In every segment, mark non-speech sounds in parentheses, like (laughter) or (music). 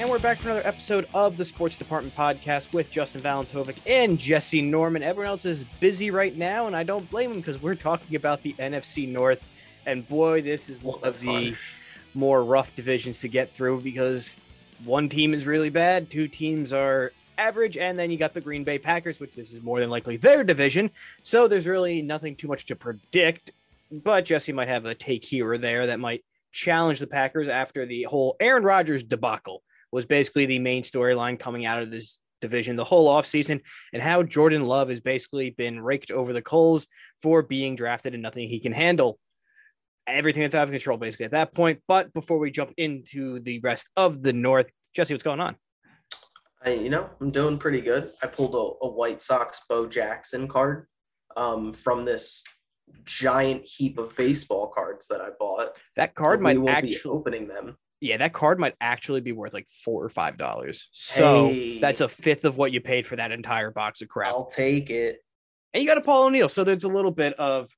and we're back for another episode of the Sports Department Podcast with Justin Valentovic and Jesse Norman. Everyone else is busy right now, and I don't blame them because we're talking about the NFC North. And boy, this is one of the more rough divisions to get through because one team is really bad, two teams are average, and then you got the Green Bay Packers, which this is more than likely their division. So there's really nothing too much to predict. But Jesse might have a take here or there that might challenge the Packers after the whole Aaron Rodgers debacle was basically the main storyline coming out of this division the whole offseason and how Jordan Love has basically been raked over the coals for being drafted and nothing he can handle. Everything that's out of control basically at that point. But before we jump into the rest of the North, Jesse, what's going on? I, you know, I'm doing pretty good. I pulled a, a White Sox Bo Jackson card um, from this giant heap of baseball cards that I bought. That card might actually be opening them. Yeah, that card might actually be worth like four or five dollars. So Hey. that's a fifth of what you paid for that entire box of crap. I'll take it. And you got a Paul O'Neill, so there's a little bit of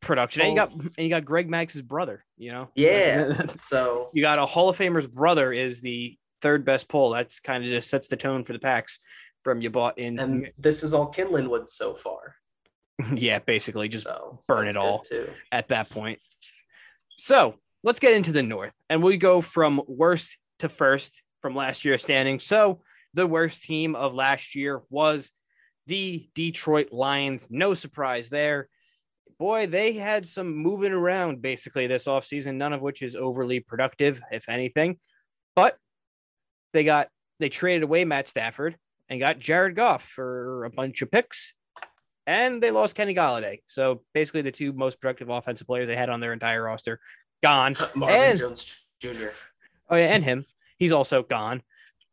production. And you oh. got and you got Greg Maddux's brother. You know, Yeah. (laughs) So you got a Hall of Famer's brother is the third best pull. That's kind of just sets the tone for the packs from you bought in. and this is all Kinlinwood so far. (laughs) yeah, basically just So burn it all. too. at that point. So let's get into the North, and we go from worst to first from last year's standing. So the worst team of last year was the Detroit Lions. No surprise there. Boy, they had some moving around basically this offseason, none of which is overly productive, if anything. But they got they traded away Matt Stafford and got Jared Goff for a bunch of picks and they lost Kenny Golladay. So basically, the two most productive offensive players they had on their entire roster gone. (laughs) Marvin And- Jones Jr. Oh yeah, and him, he's also gone.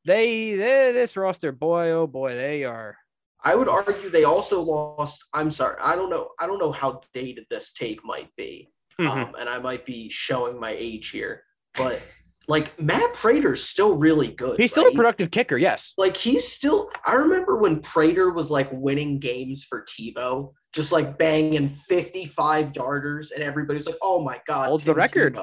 They, they this roster, boy, oh boy, they are. I would argue they also lost. I'm sorry. I don't know. I don't know how dated this take might be. Mhm. um, and I might be showing my age here, but like Matt Prater's still really good. he's still right? a productive kicker. Yes, like he's still. I remember when Prater was like winning games for Tebow, just like banging 55 yarders, and everybody's like, "Oh my god!" Holds the record.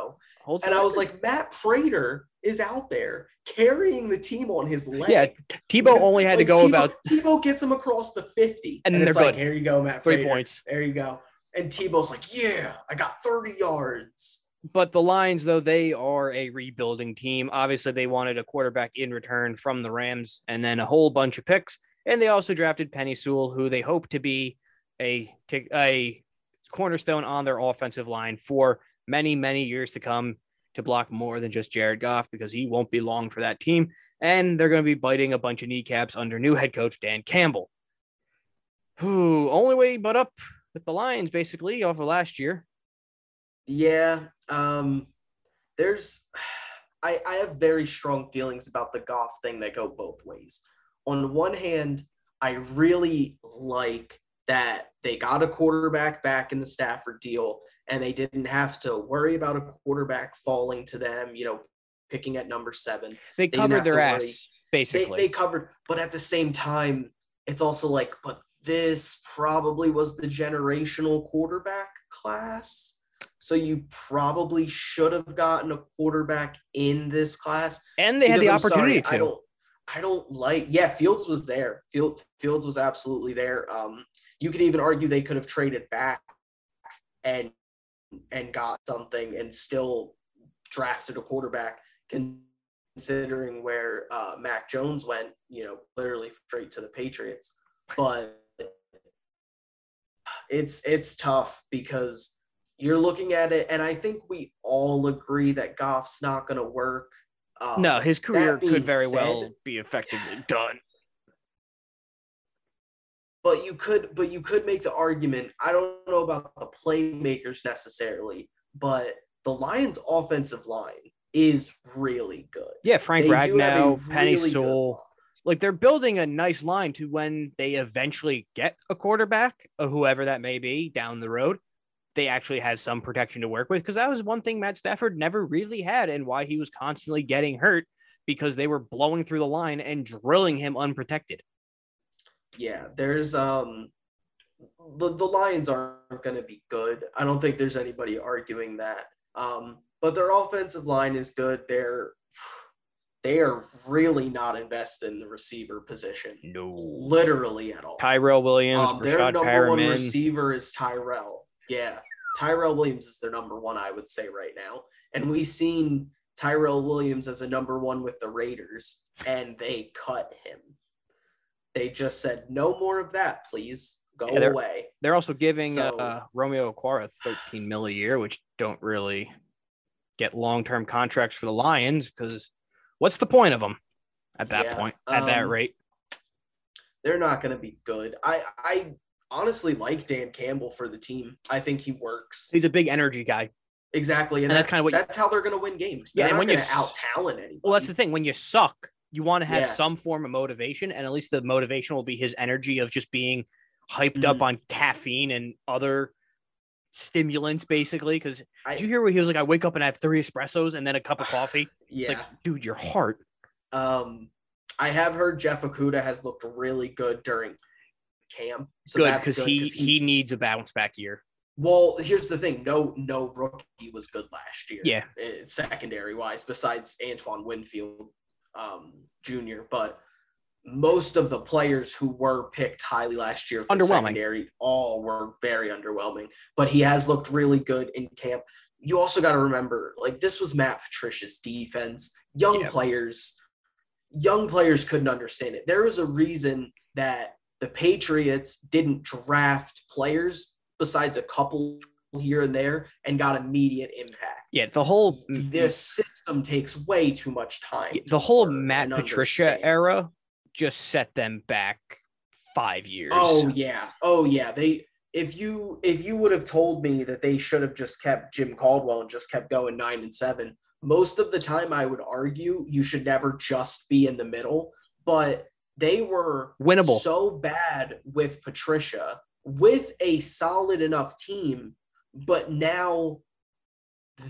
Holds And the I was record. like, Matt Prater is out there carrying the team on his leg. yeah, Tebow only had to go Tebow- about Tebow gets him across the 50, And it's they're like, good. Here you go, Matt. three Prater. points. There you go. And Tebow's like, "Yeah, I got 30 yards." But the Lions, though, they are a rebuilding team. Obviously, they wanted a quarterback in return from the Rams and then a whole bunch of picks. And they also drafted Penei Sewell, who they hope to be a kick, a cornerstone on their offensive line for many, many years to come to block more than just Jared Goff because he won't be long for that team. And they're going to be biting a bunch of kneecaps under new head coach Dan Campbell, who only way but up with the Lions basically off of last year. Yeah. Um, there's I, I have very strong feelings about the Goff thing that go both ways. On one hand, I really like that they got a quarterback back in the Stafford deal and they didn't have to worry about a quarterback falling to them, you know, picking at number seven. They didn't covered their ass They, basically. they covered, but at the same time, it's also like, but this probably was the generational quarterback class. So you probably should have gotten a quarterback in this class. and they had the I'm opportunity sorry, I don't, I don't like. Yeah, Fields was there. Field Fields was absolutely there. Um, you could even argue they could have traded back and and got something and still drafted a quarterback. Considering where uh, Mac Jones went, you know, literally straight to the Patriots. But it's it's tough because you're looking at it, and I think we all agree that Goff's not going to work. Um, no, his career could very said- well be effectively done. But you could but you could make the argument i don't know about the playmakers necessarily but the lions offensive line is really good Yeah, Frank They have Ragnow, Penei really good Sewell. Like they're building a nice line to when they eventually get a quarterback, or whoever that may be down the road. They actually had some protection to work with because that was one thing Matt Stafford never really had, and why he was constantly getting hurt because they were blowing through the line and drilling him unprotected. Yeah there's um the, the lions aren't going to be good i don't think there's anybody arguing that um but their offensive line is good they're they are really not invested in the receiver position, No. literally at all. Tyrell Williams, Um, their Rashad number one receiver is Tyrell. Yeah, Tyrell Williams is their number one, I would say right now. And we've seen Tyrell Williams as a number one with the Raiders, and they cut him. They just said, "No more of that, please. Go Yeah, they're- away." They're also giving So- uh, Romeo Okwara 13 mil a year, which don't really get long term contracts for the Lions because what's the point of them at that Yeah, point, at that um, rate? They're not going to be good. I I honestly like Dan Campbell for the team. I think he works He's a big energy guy. exactly, and, and that's that's kinda what you- that's how they're going to win games. Yeah, They're and not when you out talent anybody. Well, that's the thing. When you suck, you want to have Yeah. some form of motivation, and at least the motivation will be his energy of just being hyped up Mhm. on caffeine and other stimulants, basically. Because I- did you hear where he was like, "I wake up and I have three espressos and then a cup of coffee"? yeah. (sighs) It's like, dude, your heart. Um, I have heard Jeff Okudah has looked really good during camp. So good because he, he, he needs a bounce back year. Well, here's the thing: no, no rookie was good last year. Yeah. eh, secondary wise, besides Antoine Winfield um, Jr. But most of the players who were picked highly last year for the secondary all were very underwhelming. But he has looked really good in camp. You also got to remember, like this was Matt Patricia's defense. Young Yeah. players, young players couldn't understand it. There was a reason that the Patriots didn't draft players besides a couple here and there and got immediate impact. Yeah, the whole This system takes way too much time. the whole Matt Patricia understand. era just set them back five years. Oh yeah. Oh yeah. They if you if you would have told me that they should have just kept Jim Caldwell and just kept going nine and seven, most of the time I would argue you should never just be in the middle. But they were Winnable. so bad with Patricia with a solid enough team, but now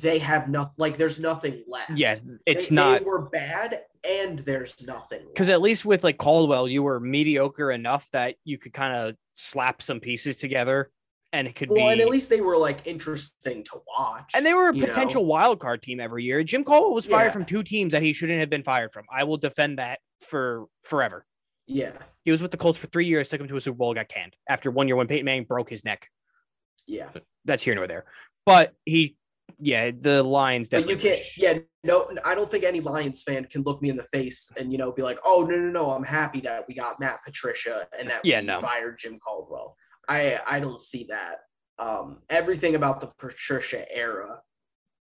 they have nothing like there's nothing left. yeah, it's They- not they were bad and there's nothing because at least with like Caldwell, you were mediocre enough that you could kind of slap some pieces together, and it could be well, be. and at least they were like interesting to watch. and they were a you know? potential wild card team every year. Jim Caldwell was fired Yeah. from two teams that he shouldn't have been fired from. I will defend that for forever. Yeah, He was with the Colts for three years, took him to a Super Bowl, got canned after one year when Peyton Manning broke his neck. yeah. That's here nor there. But he, yeah, the Lions But you can't. wish- Yeah, no, I don't think any Lions fan can look me in the face and you know be like, "Oh no, no, no, I'm happy that we got Matt Patricia and that Yeah, we no. fired Jim Caldwell." I I don't see that. Um, everything about the Patricia era.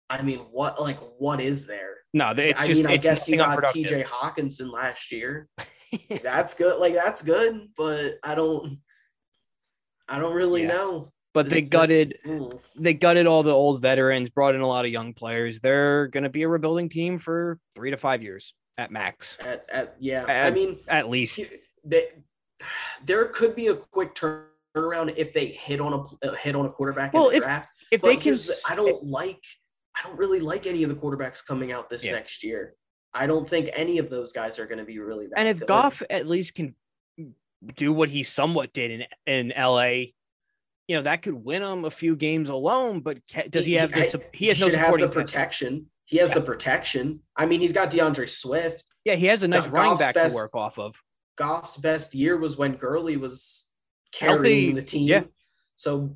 I mean, what like what is there? No, it's I just mean, I guess you got. T.J. Hockenson last year. (laughs) that's good. Like that's good, but I don't. I don't really Yeah. know. But they gutted they gutted all the old veterans, brought in a lot of young players. They're going to be a rebuilding team for three to five years at max, At, at yeah, I mean, at least. they, there could be a quick turnaround if they hit on a hit on a quarterback Well, in the if- draft. If But they can, the- I don't like. I don't really like any of the quarterbacks coming out this Yeah. next year. I don't think any of those guys are going to be really that. and if good. Goff at least can do what he somewhat did in in LA, you know that could win him a few games alone. But ca- does he, have I- the? He has no have supporting protection. He has Yeah. the protection. I mean, he's got DeAndre Swift. Yeah, he has a nice Goff's running back best- to work off of. Goff's best year was when Gurley was carrying Healthy, the team. yeah. So,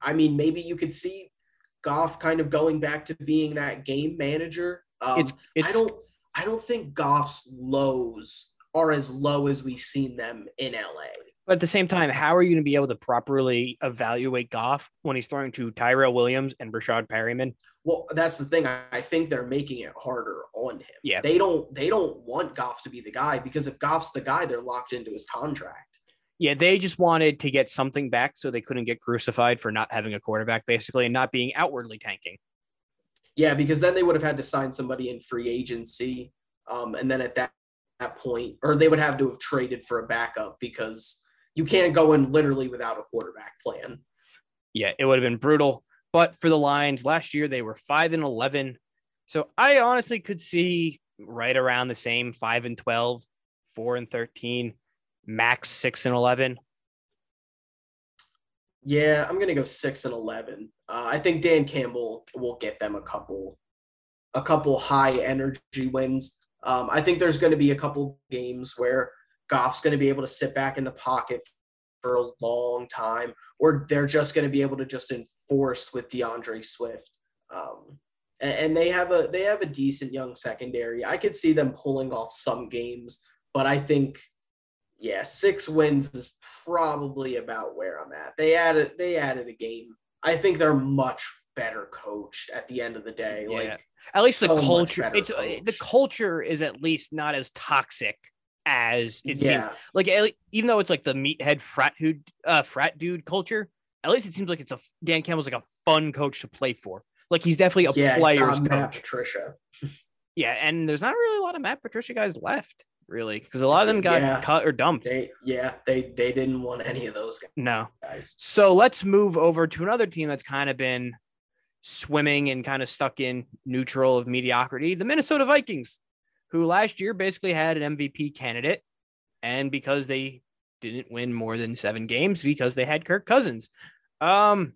I mean, maybe you could see Goff kind of going back to being that game manager. Um, It's it's I don't. I don't think Goff's lows are as low as we've seen them in LA. But at the same time, how are you going to be able to properly evaluate Goff when he's throwing to Tyrell Williams and Rashad Perriman? Well, that's the thing. I, I think they're making it harder on him. Yeah. They don't. They don't want Goff to be the guy because if Goff's the guy, they're locked into his contract. Yeah, they just wanted to get something back so they couldn't get crucified for not having a quarterback, basically, and not being outwardly tanking. Yeah, because then they would have had to sign somebody in free agency, um, and then at that that point, or they would have to have traded for a backup because you can't go in literally without a quarterback plan. Yeah, it would have been brutal. But for the Lions, last year they were five and eleven. So I honestly could see right around the same five and 12, 4 and 13, max six and 11. Yeah, I'm gonna go six and eleven. Uh, I think Dan Campbell will get them a couple, a couple high energy wins. Um, I think there's going to be a couple games where Goff's going to be able to sit back in the pocket for a long time, or they're just going to be able to just enforce with DeAndre Swift. Um, and, and they have a they have a decent young secondary. I could see them pulling off some games, but I think yeah, six wins is probably about where I'm at. They added they added a game. I think they're much better coached at the end of the day. Yeah. Like At least so the culture. It's uh, the culture is at least not as toxic as it seems. Like even though it's like the meathead frat dude, uh, frat dude culture, at least it seems like it's a Dan Campbell's like a fun coach to play for. Like he's definitely a yeah, player's not Matt coach. Patricia. (laughs) Yeah, and there's not really a lot of Matt Patricia guys left, really, because a lot of them got Yeah. cut or dumped. They yeah, they they didn't want any of those guys no. guys. So let's move over to another team that's kind of been swimming and kind of stuck in neutral of mediocrity, the Minnesota Vikings, who last year basically had an MVP candidate, and because they didn't win more than seven games because they had Kirk Cousins. Um,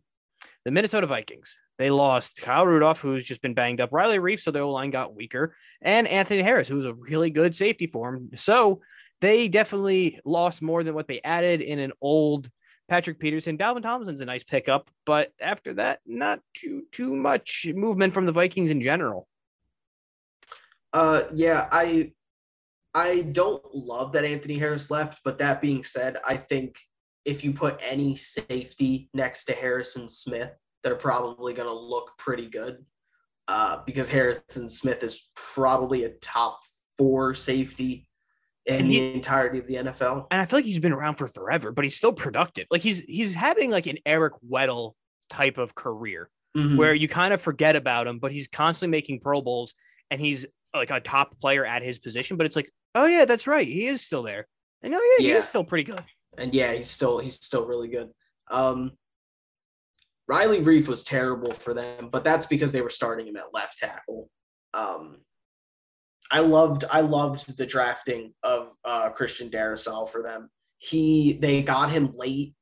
the Minnesota Vikings. They lost Kyle Rudolph, who's just been banged up. Riley Reiff, so their line got weaker, and Anthony Harris, who's a really good safety for. So they definitely lost more than what they added in an old Patrick Peterson. Dalvin Thompson's a nice pickup, but after that, not too too much movement from the Vikings in general. Uh, yeah, I I don't love that Anthony Harris left, but that being said, I think if you put any safety next to Harrison Smith, they're probably going to look pretty good. Uh, because Harrison Smith is probably a top four safety in he- the entirety of the NFL. And I feel like he's been around for forever, but he's still productive. Like he's he's having like an Eric Weddle type of career Mhm. where you kind of forget about him, but he's constantly making Pro Bowls and he's like a top player at his position. But it's like, oh yeah, that's right, he is still there. And oh yeah, he is still pretty good. and yeah, he's still he's still really good. Um, Riley Reiff was terrible for them, but that's because they were starting him at left tackle. Um, I loved I loved the drafting of uh, Christian Darrisaw for them. He they got him late.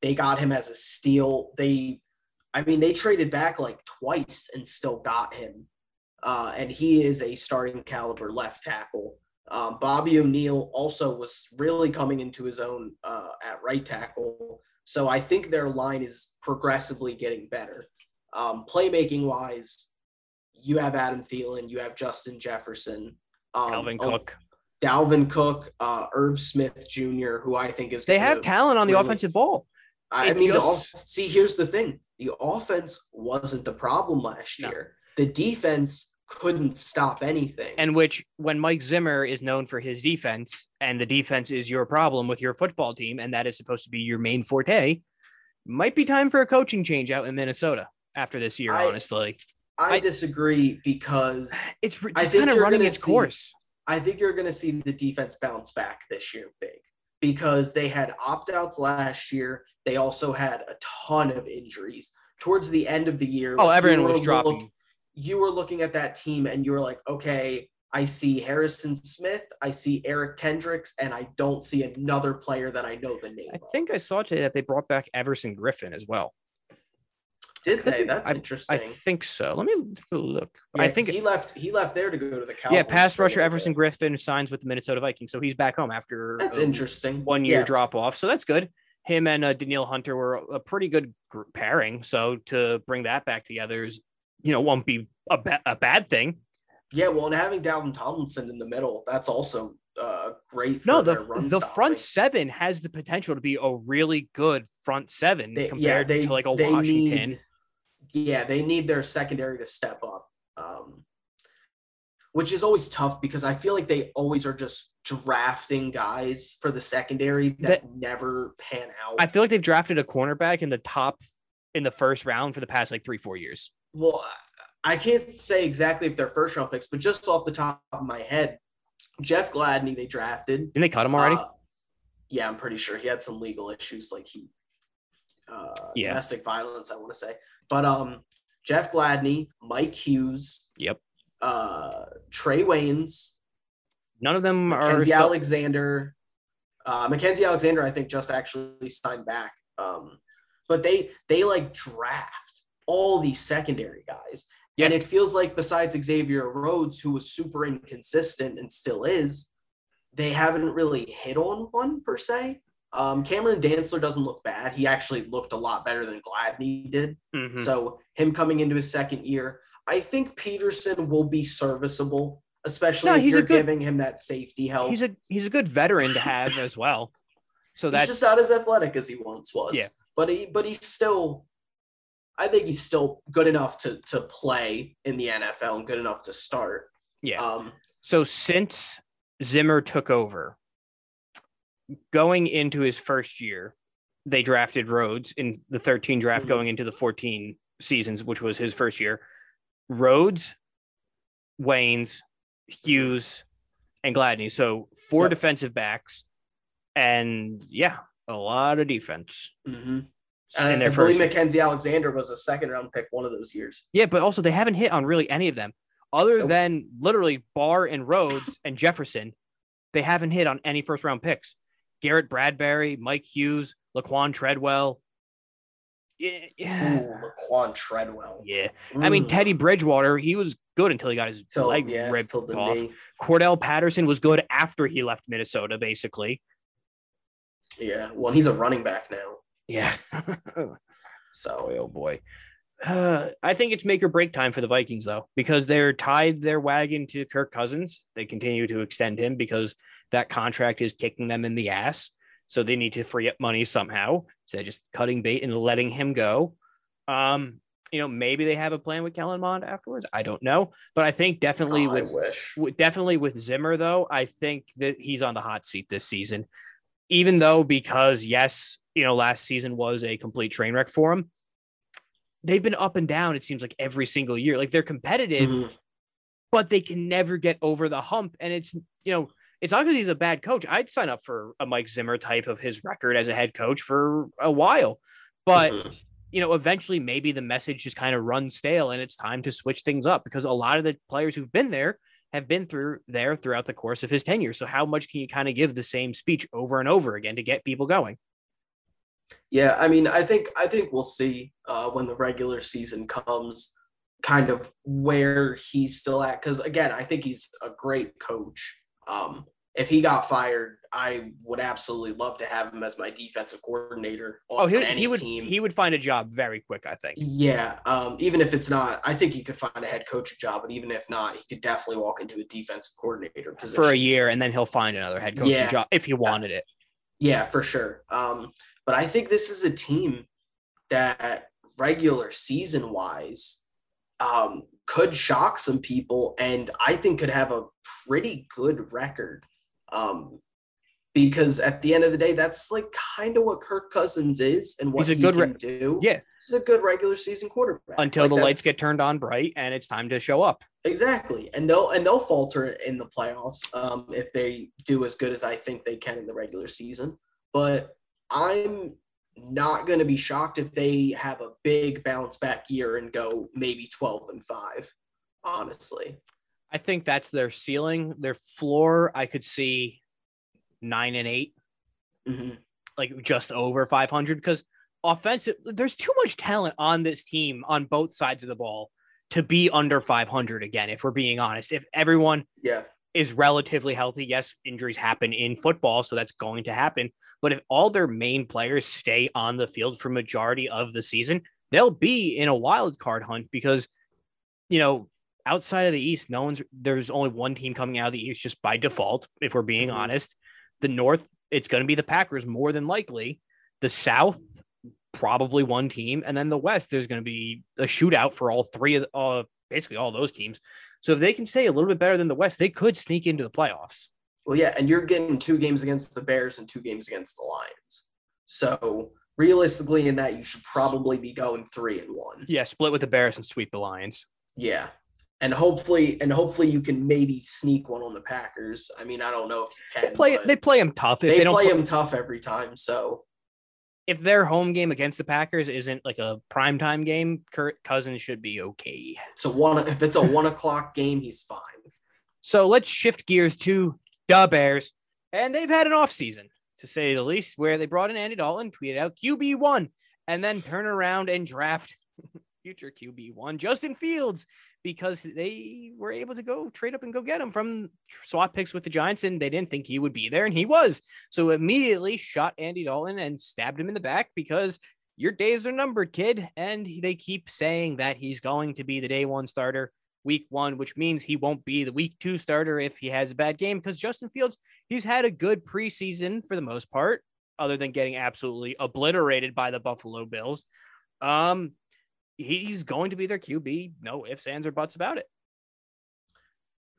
They got him as a steal. They, I mean, they traded back like twice and still got him. Uh, and he is a starting caliber left tackle. Um, Bobby O'Neill also was really coming into his own uh, at right tackle. So I think their line is progressively getting better. Um, playmaking wise, you have Adam Thielen, you have Justin Jefferson, um, Alvin oh, Cook. Dalvin Cook, uh, Irv Smith Jr., who I think is They have talent on the really- offensive ball. I It mean, just- see, here's the thing: the offense wasn't the problem last No. year. The defense couldn't stop anything. and which when Mike Zimmer is known for his defense and the defense is your problem with your football team and that is supposed to be your main forte, might be time for a coaching change out in Minnesota after this year, I- honestly. I, I- disagree because It's just kind of running its see- course. I think you're going to see the defense bounce back this year big because they had opt outs last year. They also had a ton of injuries towards the end of the year. Oh, everyone was dropping. You were looking at that team and you were like, okay, I see Harrison Smith, I see Eric Kendricks, and I don't see another player that I know the name I of. think I saw today that they brought back Everson Griffen as well. Did could they? be. That's I interesting. I think so. Let me look. Yeah, I think he left. He left there to go to the Cowboys. yeah, pass rusher Everson. Griffen signs with the Minnesota Vikings, so he's back home after That's a interesting. one year Yeah. drop off. So that's good. Him and uh, Danielle Hunter were a pretty good group pairing. So to bring that back together is, you know, won't be a, ba- a bad thing. Yeah, well, and having Dalvin Tomlinson in the middle, that's also uh, great. For No, their the run the stopping. front seven has the potential to be a really good front seven They- compared yeah, they, to like a Washington. Need, yeah, they need their secondary to step up, um, which is always tough because I feel like they always are just drafting guys for the secondary that, never pan out. I feel like they've drafted a cornerback in the top in the first round for the past like three four years. Well, I can't say exactly if they're first round picks, but just off the top of my head, Jeff Gladney they drafted. Didn't they cut him already? Uh, yeah, I'm pretty sure he had some legal issues, like he uh, Yeah. domestic violence. I want to say, but um, Jeff Gladney, Mike Hughes, Yep. uh, Trae Waynes, None of them are. Mackenzie Alexander. Uh, Mackenzie Alexander, I think, just actually signed back. Um, but they they like draft all these secondary guys, Yeah. And it feels like besides Xavier Rhodes, who was super inconsistent and still is, they haven't really hit on one per se. Um, Cameron Dantzler doesn't look bad. He actually looked a lot better than Gladney did. Mhm. So him coming into his second year, I think Peterson will be serviceable, especially No, if he's you're good- giving him that safety help. He's a he's a good veteran to have as well. So he's that's just not as athletic as he once was. Yeah. But he but he's still I think he's still good enough to to play in the NFL and good enough to start. yeah. Um So since Zimmer took over, going into his first year, they drafted Rhodes in the 13 draft Mhm. going into the 14 seasons, which was his first year. Rhodes, Waynes, Hughes, and Gladney. So four Yep. defensive backs, and yeah, a lot of defense mhm. In And their I first. believe. Mackenzie Alexander was a second round pick one of those years. Yeah, but also they haven't hit on really any of them, other Nope. than literally Barr and Rhodes and Jefferson. They haven't hit on any first round picks. Garrett Bradbury, Mike Hughes, Laquan Treadwell. Yeah, Ooh. Laquan Treadwell. yeah. I mean, Teddy Bridgewater, he was good until he got his till, leg yeah, ripped off. knee. Cordarrelle Patterson was good after he left Minnesota, basically. Yeah. Well, he's a running back now. Yeah. (laughs) So boy, oh boy. Uh, I think it's make or break time for the Vikings, though, because they're tied their wagon to Kirk Cousins. They continue to extend him because that contract is kicking them in the ass. So they need to free up money somehow. So they're just cutting bait and letting him go. Um, you know, maybe they have a plan with Kellen Mond afterwards. I don't know, but I think definitely Oh, with wish. w- definitely with Zimmer though, I think that he's on the hot seat this season. Even though because yes, you know, last season was a complete train wreck for him. They've been up and down it seems like every single year. Like they're competitive, Mhm. but they can never get over the hump and it's, you know, it's not because he's a bad coach. I'd sign up for a Mike Zimmer type of his record as a head coach for a while. But Mhm. you know, eventually maybe the message just kind of runs stale and it's time to switch things up because a lot of the players who've been there have been through there throughout the course of his tenure. So how much can you kind of give the same speech over and over again to get people going? Yeah, I mean, I think I think we'll see uh, when the regular season comes, kind of where he's still at. Because again, I think he's a great coach. Um, if he got fired, I would absolutely love to have him as my defensive coordinator on Oh, he, he would team. he would find a job very quick, I think. yeah, um, even if it's not, I think he could find a head coaching job. But even if not, he could definitely walk into a defensive coordinator position For a year, and then he'll find another head coaching Yeah. job if he wanted it. Yeah, for sure. Um, but I think this is a team that regular season wise um, could shock some people and I think could have a pretty good record. Um, because at the end of the day, that's like kind of what Kirk Cousins is and what He's a he good can re- do. Yeah. He's a good regular season quarterback. Until Like, the lights get turned on bright and it's time to show up. Exactly, and they'll and they'll falter in the playoffs um, if they do as good as I think they can in the regular season. But I'm not going to be shocked if they have a big bounce back year and go maybe 12 and five. Honestly, I think that's their ceiling. Their floor, I could see nine and eight. Mhm. like just over 500 because offensive there's too much talent on this team on both sides of the ball to be under 500 again if we're being honest if everyone yeah, is relatively healthy yes injuries happen in football so that's going to happen but if all their main players stay on the field for majority of the season they'll be in a wild card hunt because you know outside of the east no one's there's only one team coming out of the east just by default if we're being Mhm. honest the north it's going to be the packers more than likely the south probably one team and then the west there's going to be a shootout for all three of uh, basically all those teams so if they can stay a little bit better than the west they could sneak into the playoffs well, yeah, and you're getting two games against the Bears and two games against the Lions. So realistically, in that, you should probably be going three and one. yeah split with the bears and sweep the lions Yeah. And hopefully, and hopefully you can maybe sneak one on the Packers. I mean, I don't know if you they can. play they play them tough they, they, play them tough every time. So if their home game against the packers isn't like a primetime game Kirk Cousins should be okay a one. If it's a one o'clock game, he's fine. So let's shift gears to the Bears. And they've had an off season, to say the least, where they brought in Andy Dalton, tweeted out QB1, and then turn around and draft (laughs) future QB1, Justin Fields, because they were able to go trade up and go get him from swap picks with the Giants, and they didn't think he would be there, and he was. So immediately shot Andy Dalton and stabbed him in the back because your days are numbered, kid. And they keep saying that he's going to be the day one starter week one, which means he won't be the week two starter if he has a bad game because Justin Fields, he's had a good preseason for the most part, other than getting absolutely obliterated by the Buffalo Bills. Um, he's going to be their QB. No ifs, ands, or buts about it.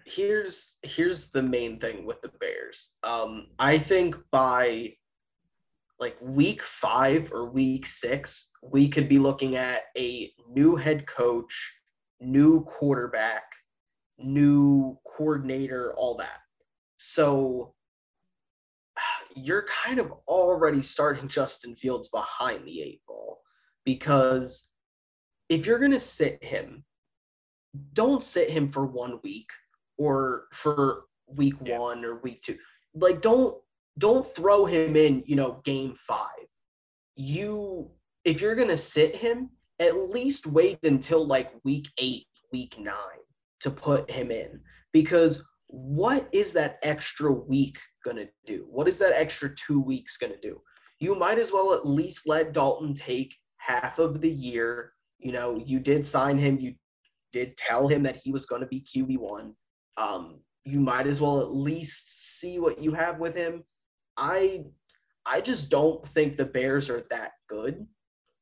Here's here's the main thing with the Bears. Um, I think by like week five or week six, we could be looking at a new head coach, new quarterback, new coordinator, all that. So (sighs) you're kind of already starting Justin Fields behind the eight ball because if you're going to sit him, don't sit him for one week or for week yeah. one or week two. Like, don't don't throw him in, you know, game five. You, if you're going to sit him, at least wait until like week eight, week nine to put him in. Because what is that extra week going to do? What is that extra two weeks going to do? You might as well at least let Dalton take half of the year. You know, you did sign him, you did tell him that he was going to be QB1. Um, you might as well at least see what you have with him I I just don't think the Bears are that good.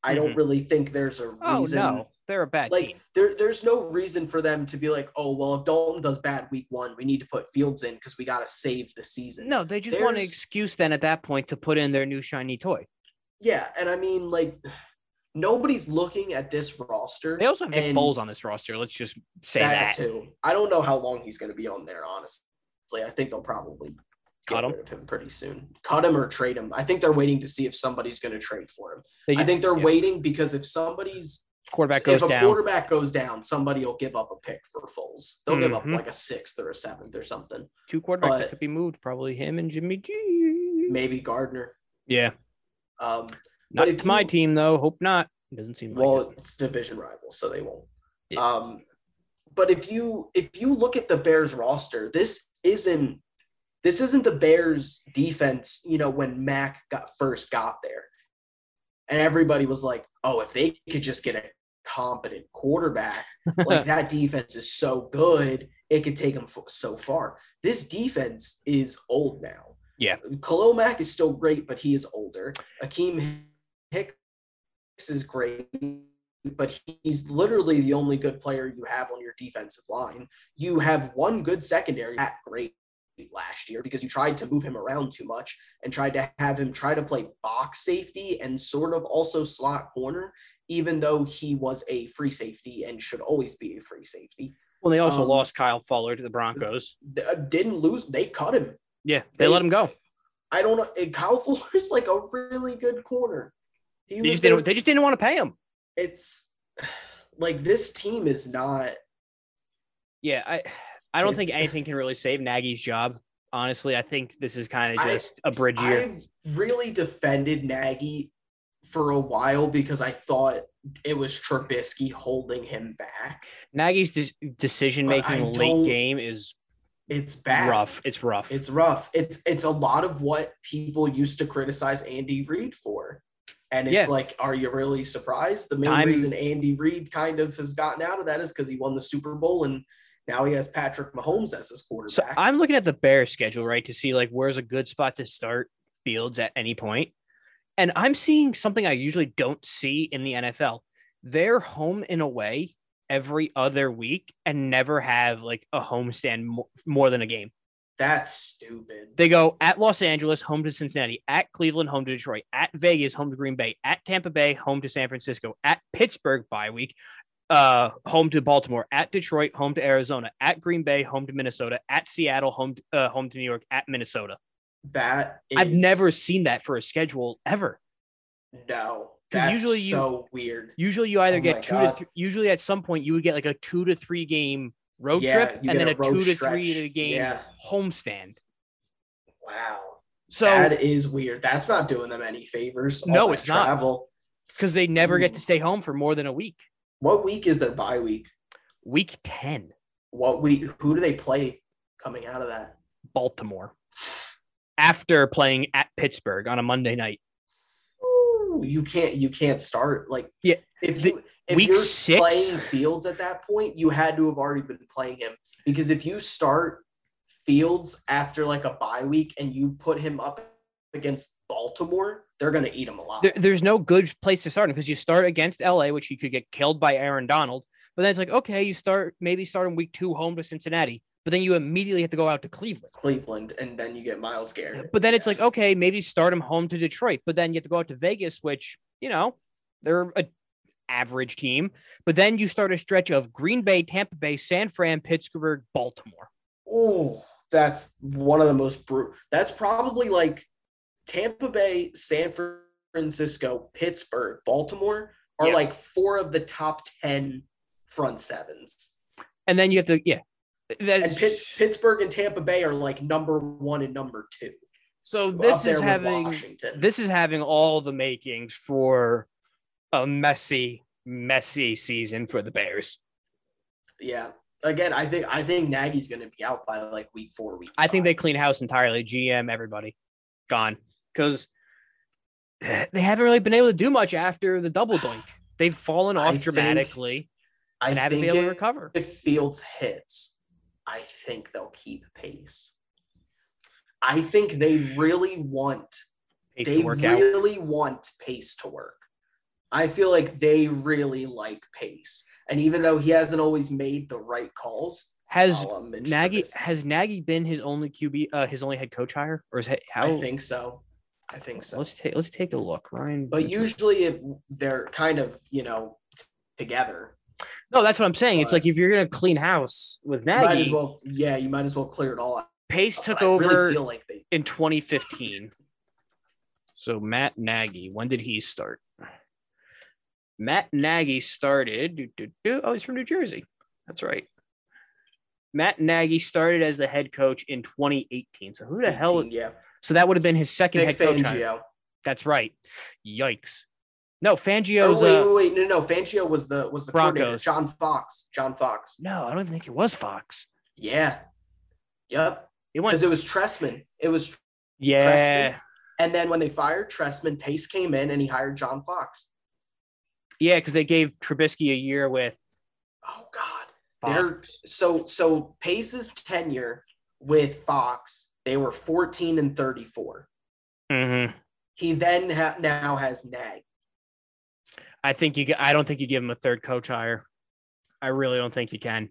I don't mm-hmm. really think there's a reason. Oh no, they're a bad like, team. There, there's no reason for them to be like, oh well, if Dalton does bad week one, we need to put Fields in because we got to save the season. No, they just there's, want an excuse then at that point to put in their new shiny toy. Yeah, and I mean like nobody's looking at this roster. They also have Nick Foles on this roster. Let's just say that, that. too. I don't know how long he's going to be on there. Honestly, I think they'll probably cut him. him pretty soon. Cut him or trade him. I think they're waiting to see if somebody's going to trade for him. Just, I think they're yeah. waiting because if somebody's quarterback goes if a down, quarterback goes down, somebody will give up a pick for Foles. They'll mm-hmm. give up mm-hmm. like a sixth or a seventh or something. Two quarterbacks but, that could be moved, probably him and Jimmy G. Maybe Gardner. Yeah. Um, not you, my team though. Hope not. It doesn't seem well. Like it. It's division rivals, so they won't. Yeah. Um, but if you if you look at the Bears roster, this isn't this isn't the Bears defense, you know, when Mack got first got there. And everybody was like, oh, if they could just get a competent quarterback, (laughs) like that defense is so good, it could take them so far. This defense is old now. Yeah. Khalil Mack is still great, but he is older. Akiem Hicks is great, but he's literally the only good player you have on your defensive line. You have one good secondary at great last year because you tried to move him around too much and tried to have him try to play box safety and sort of also slot corner, even though he was a free safety and should always be a free safety. Well, they also um, lost Kyle Fuller to the Broncos. Uh, didn't lose. They cut him. Yeah, they, they let him go. I don't know. Kyle (laughs) Fuller is like a really good corner. He they, just didn't, they just didn't want to pay him. It's like this team is not. Yeah, I I don't think anything can really save Nagy's job. Honestly, I think this is kind of just I, a bridge year. I really defended Nagy for a while because I thought it was Trubisky holding him back. Nagy's de- decision making late game is it's bad. Rough. It's rough. It's rough. It's it's a lot of what people used to criticize Andy Reid for. And it's yeah. like, are you really surprised? The main Time. reason Andy Reid kind of has gotten out of that is because he won the Super Bowl and now he has Patrick Mahomes as his quarterback. So I'm looking at the Bears schedule, right, to see like where's a good spot to start Fields at any point. And I'm seeing something I usually don't see in the NFL. They're home and away every other week and never have like a homestand more, more than a game. That's stupid. They go at Los Angeles, home to Cincinnati, at Cleveland, home to Detroit, at Vegas, home to Green Bay, at Tampa Bay, home to San Francisco, at Pittsburgh bye week, uh, home to Baltimore, at Detroit, home to Arizona, at Green Bay, home to Minnesota, at Seattle, home to, uh, home to New York, at Minnesota. That is... I've never seen that for a schedule ever. No, that's usually you, so weird. Usually you either oh get two God. to three. Usually at some point you would get like a two to three game road yeah, trip and then a, a two to three to game yeah. homestand. Wow. So that is weird. That's not doing them any favors. No, it's travel. not because they never get to stay home for more than a week. What week is their bye week? Week 10, What week? Who do they play coming out of that? Baltimore. After playing at Pittsburgh on a Monday night. Ooh, you can't. You can't start like Yeah, If the- you if week you're six- playing Fields at that point, you had to have already been playing him because if you start Fields after like a bye week and you put him up against Baltimore, they're gonna eat him alive. There, there's no good place to start him because you start against LA, which you could get killed by Aaron Donald. But then it's like, okay, you start maybe start in week two home to Cincinnati, but then you immediately have to go out to Cleveland. Cleveland, and then you get Myles Garrett. But then it's like, okay, maybe start him home to Detroit, but then you have to go out to Vegas, which, you know, they're a average team. But then you start a stretch of Green Bay, Tampa Bay, San Fran, Pittsburgh, Baltimore. Oh, that's one of the most brutal. That's probably like Tampa Bay, San Francisco, Pittsburgh, Baltimore are Yeah. like four of the top 10 front sevens. And then you have to, yeah. And Pitt, Pittsburgh and Tampa Bay are like number one and number two. so this is having Washington. this is having all the makings for a messy, messy season for the Bears. yeah. Again, I think I think Nagy's going to be out by like week four, week. I think they clean house entirely. GM, everybody gone because (sighs) they haven't really been able to do much after the double (sighs) doink. They've fallen I off think- dramatically I and haven't think been able to recover. If Fields hits, I think they'll keep pace. I think they really want Pace they to work out. really want pace to work. I feel like they really like pace. And even though he hasn't always made the right calls, Has a la Mitch Nagy has Nagy been his only QB, uh, his only head coach hire, or is it how? I think so. I think so. Let's take let's take a look, Ryan. But usually if they're kind of, you know, t- together. no, that's what I'm saying. It's like if you're gonna clean house with You might as Nagy, well yeah, you might as well clear it all out. Pace took I over really feel like they in 2015. (laughs) So Matt Nagy, when did he start? Matt Nagy started. doo, doo, doo, oh, he's from New Jersey. That's right. Matt Nagy started as the head coach in 2018. So who the hell? yeah. So that would have been his second Vic head coach. hire. Fangio. That's right. Yikes. No, Oh, wait, uh, wait, wait, no, no. Fangio was the was the. Broncos. John Fox. John Fox. no, I don't even think it was Fox. Yeah. Yep. It Because it was Trestman. It was yeah, and then when they fired Trestman, Pace came in and he hired John Fox. Yeah, because they gave Trubisky a year with. Oh God. They're so so Pace's tenure with Fox, they were 14 and 34. Mm-hmm. He then ha- now has Nag. I think you. I don't think you give him a third coach hire. I really don't think you can.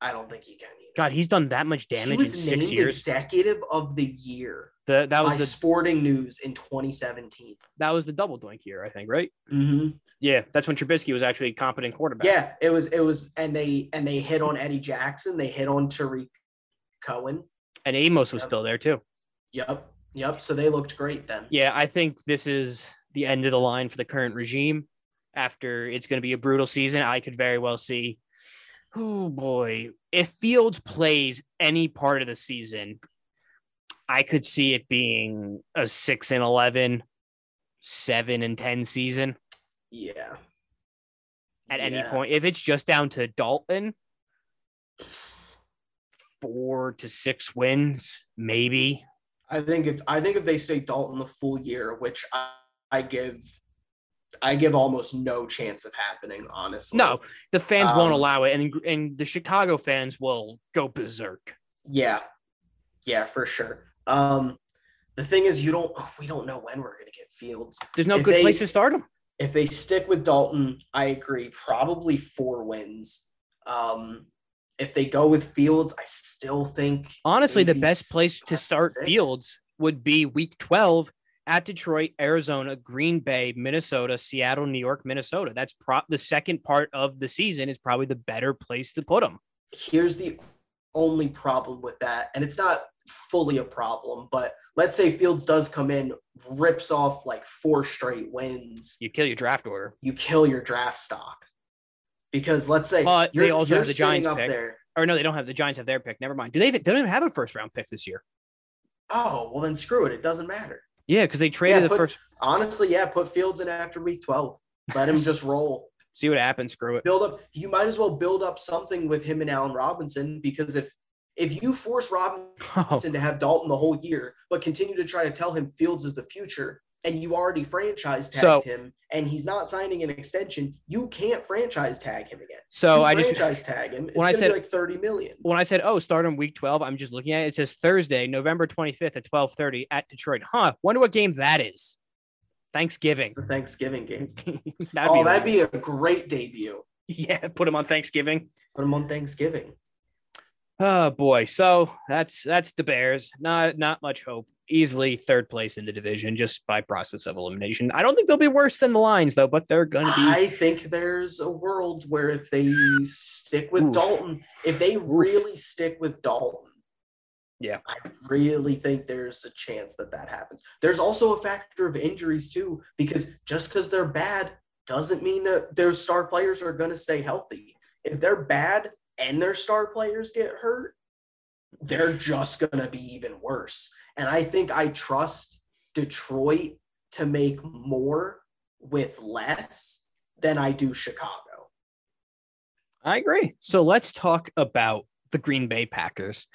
I don't think he can either. God, he's done that much damage in six years. executive of the year The, that by was the Sporting News in 2017. that was the double doink year, I think, right? Mm-hmm. Yeah, that's when Trubisky was actually a competent quarterback. Yeah, it was it was and they and they hit on Eddie Jackson, they hit on Tarik Cohen. and Amos was Yep. still there too. Yep. Yep. So they looked great then. Yeah, I think this is the end of the line for the current regime. After it's going to be a brutal season, I could very well see. Oh boy, if Fields plays any part of the season, I could see it being a six and 11, seven and ten season. Yeah. at any point. If it's just down to Dalton, four to six wins, maybe. I think if I think if they stay Dalton the full year, which I, I give I give almost no chance of happening, honestly. No, the fans won't Um, allow it, and and the Chicago fans will go berserk. Yeah. Yeah, for sure. Um the thing is you don't we don't know when we're gonna get Fields. There's no if good they- place to start them. If they stick with Dalton, I agree, probably four wins. Um if they go with Fields, I still think Honestly, the best place to start six. Fields would be Week 12 at Detroit, Arizona, Green Bay, Minnesota, Seattle, New York, Minnesota. That's pro- the second part of the season is probably the better place to put them. here's the only problem with that, and it's not fully a problem, but let's say Fields does come in, rips off like four straight wins, You kill your draft order. you kill your draft stock. Because let's say they also have the Giants up pick. there. Or no, they don't have the Giants have their pick. Never mind. Do they? Even, they don't even have a first round pick this year. Oh well, then screw it. It doesn't matter. Yeah, because they traded Yeah, the first. Honestly, yeah, put Fields in after week twelve. Let him (laughs) just roll. See what happens. Screw it. Build up. You might as well build up something with him and Allen Robinson because if if you force Robinson (laughs) oh. to have Dalton the whole year, but continue to try to tell him Fields is the future, and you already franchise tagged So- him, and he's not signing an extension, you can't franchise tag him again. So You I just franchise tag him. It's when I said- be like thirty million when I said, "Oh, start on week 12," I'm just looking at it. It says Thursday, November 25th at 12:30 at Detroit. Huh? Wonder what game that is. Thanksgiving. Thanksgiving game. (laughs) that'd oh, be that'd be a great debut. (laughs) yeah. Put him on Thanksgiving. Put him on Thanksgiving. Oh boy. So that's that's the Bears. Not not much hope. Easily third place in the division just by process of elimination. I don't think they'll be worse than the Lions though, but they're going to be. I think there's a world where if they stick with Oof. Dalton, if they really stick with Dalton, Yeah. I really think there's a chance that that happens. There's also a factor of injuries too, because just because they're bad doesn't mean that their star players are going to stay healthy. If they're bad and their star players get hurt, they're just going to be even worse. And I think I trust Detroit to make more with less than I do Chicago. I agree. So let's talk about the Green Bay Packers.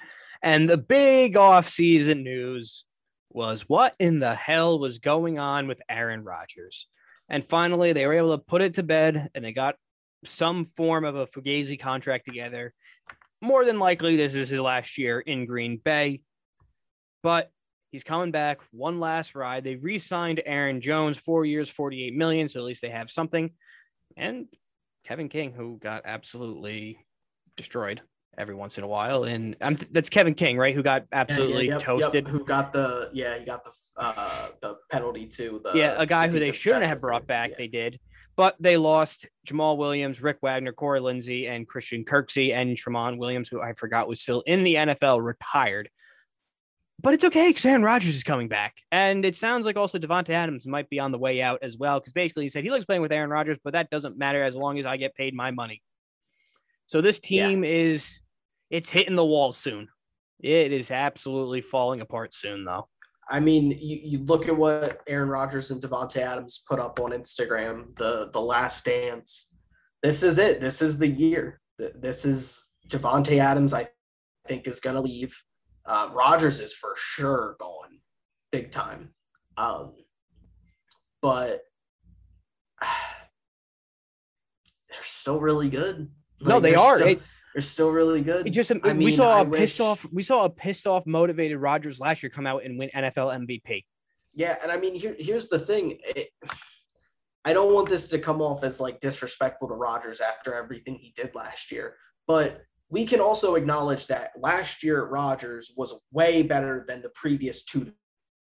And the big offseason news was what in the hell was going on with Aaron Rodgers? And finally, they were able to put it to bed and they got some form of a Fugazi contract together. More than likely, this is his last year in Green Bay, but he's coming back one last ride. They re signed Aaron Jones, four years, 48 million. So at least they have something. And Kevin King, who got absolutely destroyed every once in a while, and I'm, that's Kevin King, right? Who got absolutely Yeah, yep, yep, toasted. who got the yeah? He got the uh the penalty too. The yeah, a guy who they shouldn't have brought back. yeah. They did, but they lost Jamaal Williams, Rick Wagner, Corey Linsley, and Christian Kirksey, and Tramon Williams, who I forgot was still in the NFL, retired. But it's okay because Aaron Rodgers is coming back, and it sounds like also Davante Adams might be on the way out as well. Because basically, he said he likes playing with Aaron Rodgers, but that doesn't matter as long as I get paid my money. So this Yeah. team is it's hitting the wall soon. It is absolutely falling apart soon, though. I mean, you, you look at what Aaron Rodgers and Davante Adams put up on Instagram, the the last dance. This is it. This is the year. This is Davante Adams. I think is going to leave. Uh, Rodgers is for sure gone, big time. Um, but (sighs) they're still really good. No, Like, they they're. Still, It- they're still really good. It just um, I we mean, saw I a pissed off we saw a pissed off motivated Rodgers last year come out and win NFL MVP. Yeah, and I mean, here, here's the thing. It, I don't want this to come off as like disrespectful to Rodgers after everything he did last year, but we can also acknowledge that last year Rodgers was way better than the previous two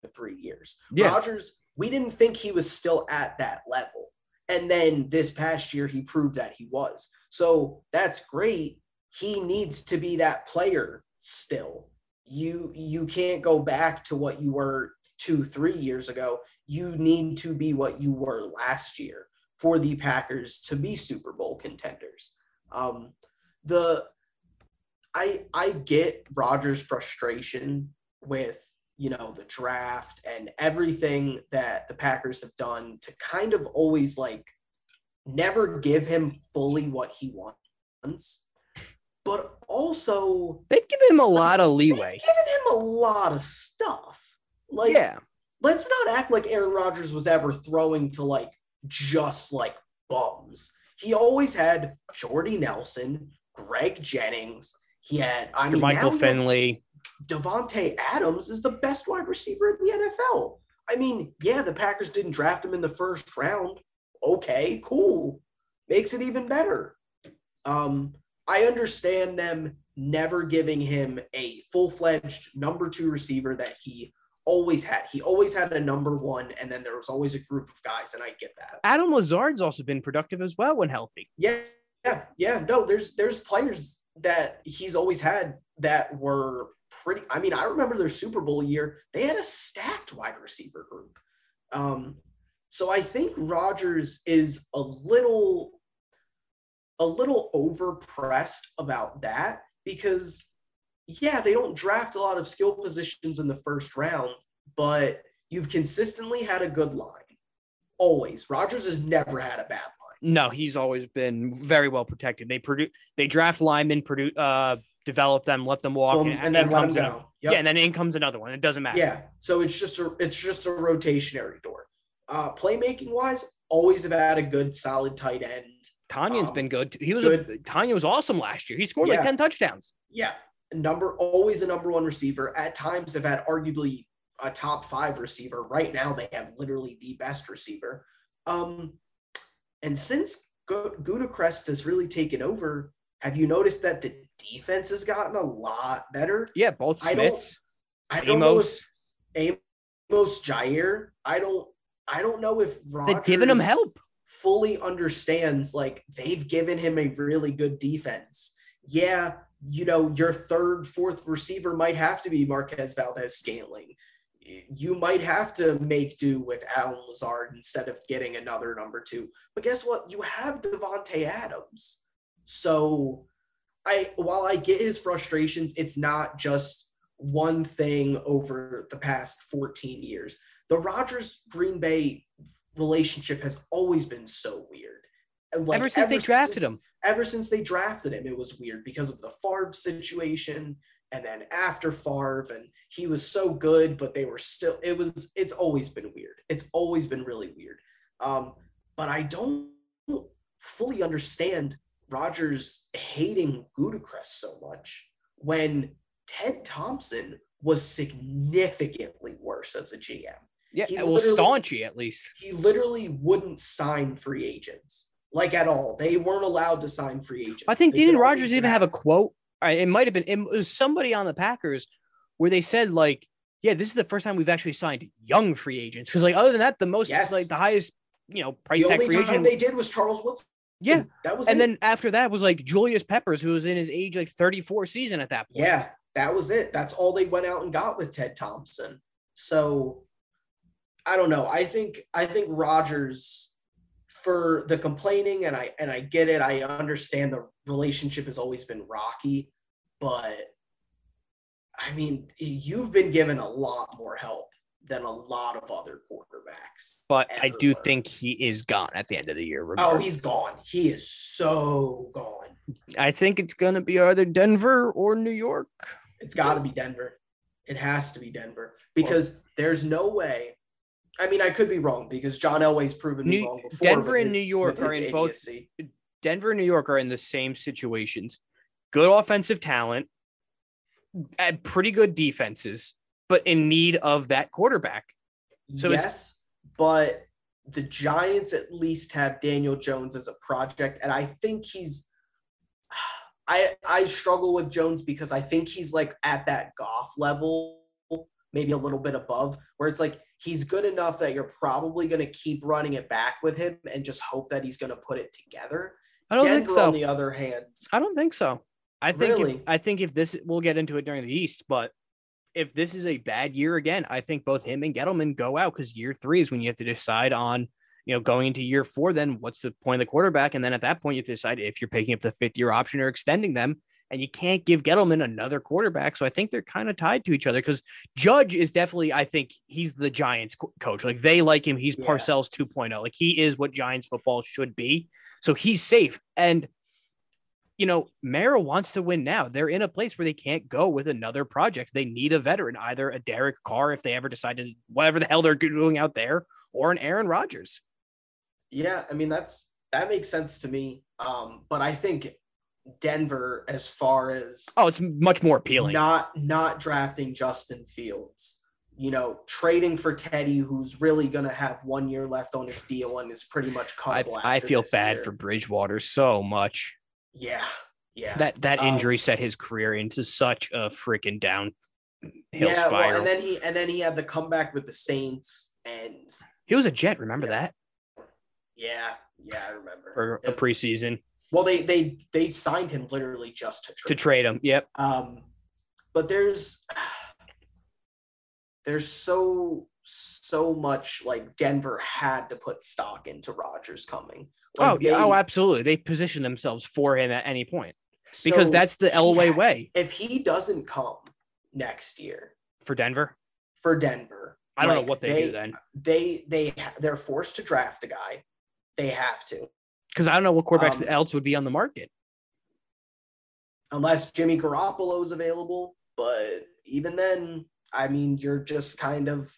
to three years. Yeah. Rodgers, we didn't think he was still at that level. And then this past year, he proved that he was. So that's great. He needs to be that player still. You you can't go back to what you were two, three years ago. You need to be what you were last year for the Packers to be Super Bowl contenders. Um, the I I get Rodgers' frustration with you know the draft and everything that the Packers have done to kind of always like never give him fully what he wants, but also They've given him a lot of they've leeway. given him a lot of stuff. Like yeah. let's not act like Aaron Rodgers was ever throwing to like just like bums. He always had Jordy Nelson, Greg Jennings. He had I mean Michael now he has Finley. Davante Adams is the best wide receiver in the NFL. I mean, yeah, the Packers didn't draft him in the first round. Okay, cool. Makes it even better. Um, I understand them never giving him a full-fledged number two receiver that he always had. He always had a number one, and then there was always a group of guys, and I get that. Adam Lazard's also been productive as well when healthy. Yeah, yeah, yeah. No, there's there's players that he's always had that were pretty. I mean, I remember their Super Bowl year; they had a stacked wide receiver group. Um, so I think Rodgers is a little a little overpressed about that because yeah, they don't draft a lot of skill positions in the first round, but you've consistently had a good line. Always. Rodgers has never had a bad line. No, he's always been very well protected. They produce, they draft linemen, produce, uh, develop them, let them walk, and, and then comes another- Yep. Yeah, and then in comes another one. It doesn't matter. Yeah. So it's just a it's just a rotationary door. Uh playmaking wise, always have had a good solid tight end. Tonyan's Um, been good. He was good. a, Tonyan was awesome last year. He scored like ten touchdowns. Yeah. Number always a number one receiver. At times have had arguably a top five receiver. Right now they have literally the best receiver. Um and since Gu- Gutekunst has really taken over, have you noticed that the defense has gotten a lot better? Yeah, both I don't- Smiths, I don't know Amos. if Amos Jaire. I don't. I don't know if They're giving him help. Fully understands. Like they've given him a really good defense. Yeah, you know your third, fourth receiver might have to be Marquez Valdes-Scantling. You might have to make do with Allen Lazard instead of getting another number two. But guess what? You have Davante Adams. So I while I get his frustrations, it's not just one thing over the past 14 years. The Rodgers Green Bay relationship has always been so weird. Like, ever since they drafted him. Ever since they drafted him, it was weird because of the Favre situation. And then after Favre, and he was so good, but they were still, it was, it's always been weird. It's always been really weird. Um, but I don't fully understand Rodgers hating Gutekunst so much when Ted Thompson was significantly worse as a GM. Yeah, He well, staunchy at least. He literally wouldn't sign free agents like at all. They weren't allowed to sign free agents. I think didn't Rodgers even have a quote? It might have been it was somebody on the Packers where they said like, "Yeah, this is the first time we've actually signed young free agents." Because like other than that, the most Yes. like the highest you know price The tag only free time agent. they did was Charles Woodson. yeah, that was and it. then after that was like Julius Peppers, who was in his age like thirty four season at that point. Yeah, that was it. That's all they went out and got with Ted Thompson. So I don't know. I think I think Rodgers for the complaining and I and I get it. I understand the relationship has always been rocky, but I mean, you've been given a lot more help than a lot of other quarterbacks. but I do think he is gone at the end of the year. Oh, he's gone. He is so gone. I think it's gonna be either Denver or New York. It's got to be Denver. It has to be Denver because there's no way. I mean, I could be wrong because John Elway's proven me wrong before. Denver and New York are in both- Denver and New York are in the same situations. Good offensive talent, and pretty good defenses, but in need of that quarterback. So yes, but the Giants at least have Daniel Jones as a project, and I think he's. (sighs) I I struggle with Jones because I think he's like at that Goff level, maybe a little bit above, where it's like he's good enough that you're probably going to keep running it back with him and just hope that he's going to put it together. I don't Denver, think so. on the other hand, I don't think so. I think if, I think if this we'll get into it during the East, but if this is a bad year again, I think both him and Gettleman go out because year three is when you have to decide on, you know, going into year four, then what's the point of the quarterback? And then at that point, you have to decide if you're picking up the fifth year option or extending them. And you can't give Gettleman another quarterback. So I think they're kind of tied to each other because Judge is definitely, I think he's the Giants co- coach. Like they like him. He's Yeah. Parcells 2.0. Like he is what Giants football should be. So he's safe. And you know, Mara wants to win now. They're in a place where they can't go with another project. They need a veteran, either a Derek Carr if they ever decided whatever the hell they're doing out there, or an Aaron Rodgers. yeah, I mean that's that makes sense to me. Um, but I think Denver, as far as Oh, it's much more appealing. not not drafting Justin Fields, you know, trading for Teddy, who's really going to have one year left on his deal and is pretty much I. I feel bad year. for Bridgewater so much. yeah, yeah, That that Um, injury set his career into such a freaking downhill yeah. spiral. Well, and then he and then he had the comeback with the Saints, and he was a Jet. Remember Yeah. that yeah, yeah, I remember for a preseason Well, they they they signed him literally just to trade to trade. him. Yep. Um, but there's there's so so much like Denver had to put stock into Rodgers coming. Like, oh, yeah. they- Oh, absolutely. They position themselves for him at any point because so that's the Elway way If he doesn't come next year for Denver. for Denver, I don't like, know what they, do then. They they they're forced to draft a guy. They have to. Because I don't know what quarterbacks Um, else would be on the market. unless Jimmy Garoppolo is available. But even then, I mean, you're just kind of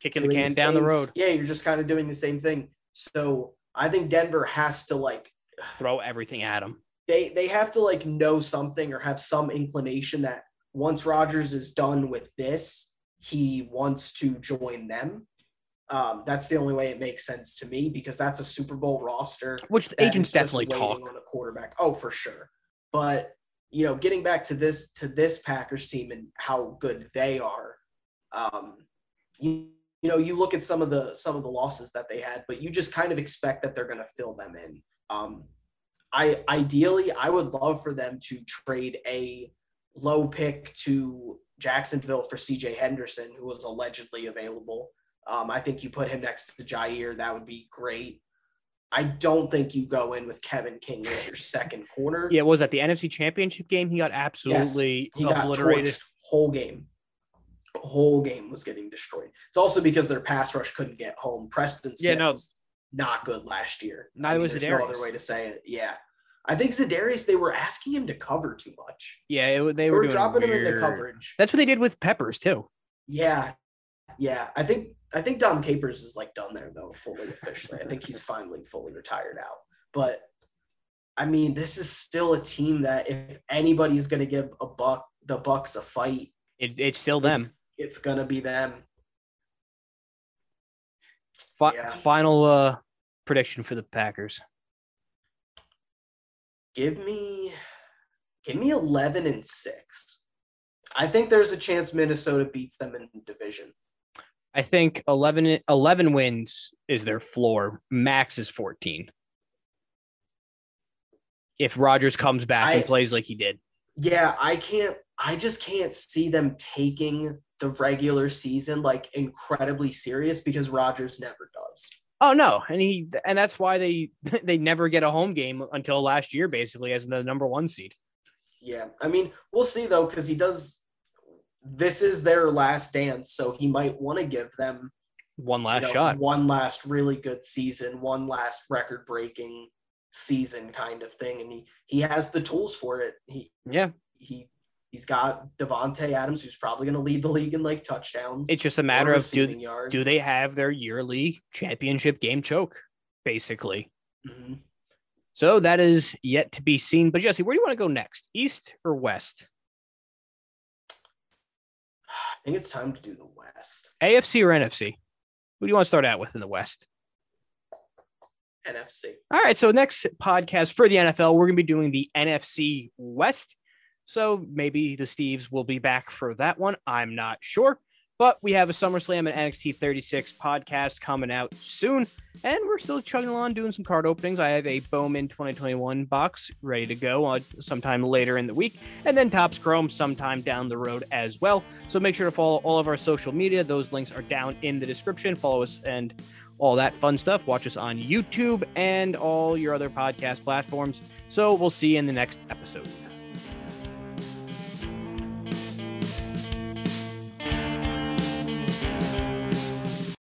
Kicking the can down the road, Yeah, you're just kind of doing the same thing. So I think Denver has to like (sighs) throw everything at him. they they have to like know something or have some inclination that once Rodgers is done with this, he wants to join them. Um, that's the only way it makes sense to me because that's a Super Bowl roster. Which the agents definitely talk. on a quarterback. Oh, for sure. But you know, getting back to this to this Packers team and how good they are, um, you, you know, you look at some of the some of the losses that they had, but you just kind of expect that they're going to fill them in. Um, I ideally, I would love for them to trade a low pick to Jacksonville for C.J. Henderson, who was allegedly available. Um, I think you put him next to Jaire, that would be great. I don't think you go in with Kevin King as your second corner. Yeah, was that the NFC Championship game? He got absolutely he got obliterated. torched whole game. Whole game was getting destroyed. It's also because their pass rush couldn't get home. Preston Smith Yeah, no. was not good last year. Neither was there's no other way to say it. Yeah, I think Zadarius. They were asking him to cover too much. Yeah, it, they They were were dropping him weird. into coverage. That's what they did with Peppers too. Yeah, yeah. I think I think Dom Capers is like done there though, fully officially. I think he's (laughs) finally fully retired out. But I mean, this is still a team that if anybody's going to give a buck the Bucks a fight, It, it's still them. It's, it's going to be them. Fi- yeah. Final uh, prediction for the Packers. Give me, give me eleven and six. I think there's a chance Minnesota beats them in the division. I think 11, 11 wins is their floor. Max is 14. If Rodgers comes back and plays like he did. Yeah, I can't. I just can't see them taking the regular season like incredibly serious because Rodgers never does. Oh no, and he and that's why they (laughs) they never get a home game until last year, basically as the number one seed. Yeah, I mean, we'll see though because he does. This is their last dance, so he might want to give them One you last know, shot. one last really good season, one last record-breaking season kind of thing, and he he has the tools for it. He Yeah, he he's got Davante Adams, who's probably going to lead the league in like touchdowns. it's just a matter of do yards. do they have their yearly championship game choke, basically. Mhm. So that is yet to be seen. But Jesse, where do you want to go next? East or West? I think it's time to do the West. AFC or NFC? Who do you want to start out with in the West? NFC. All right. So next podcast for the NFL, we're going to be doing the NFC West. So maybe the Steves will be back for that one. I'm not sure. But we have a SummerSlam and NXT 36 podcast coming out soon. And we're still chugging along doing some card openings. I have a Bowman 2021 box ready to go uh, sometime later in the week. And then Topps Chrome sometime down the road as well. So make sure to follow all of our social media. Those links are down in the description. Follow us and all that fun stuff. Watch us on YouTube and all your other podcast platforms. So we'll see you in the next episode.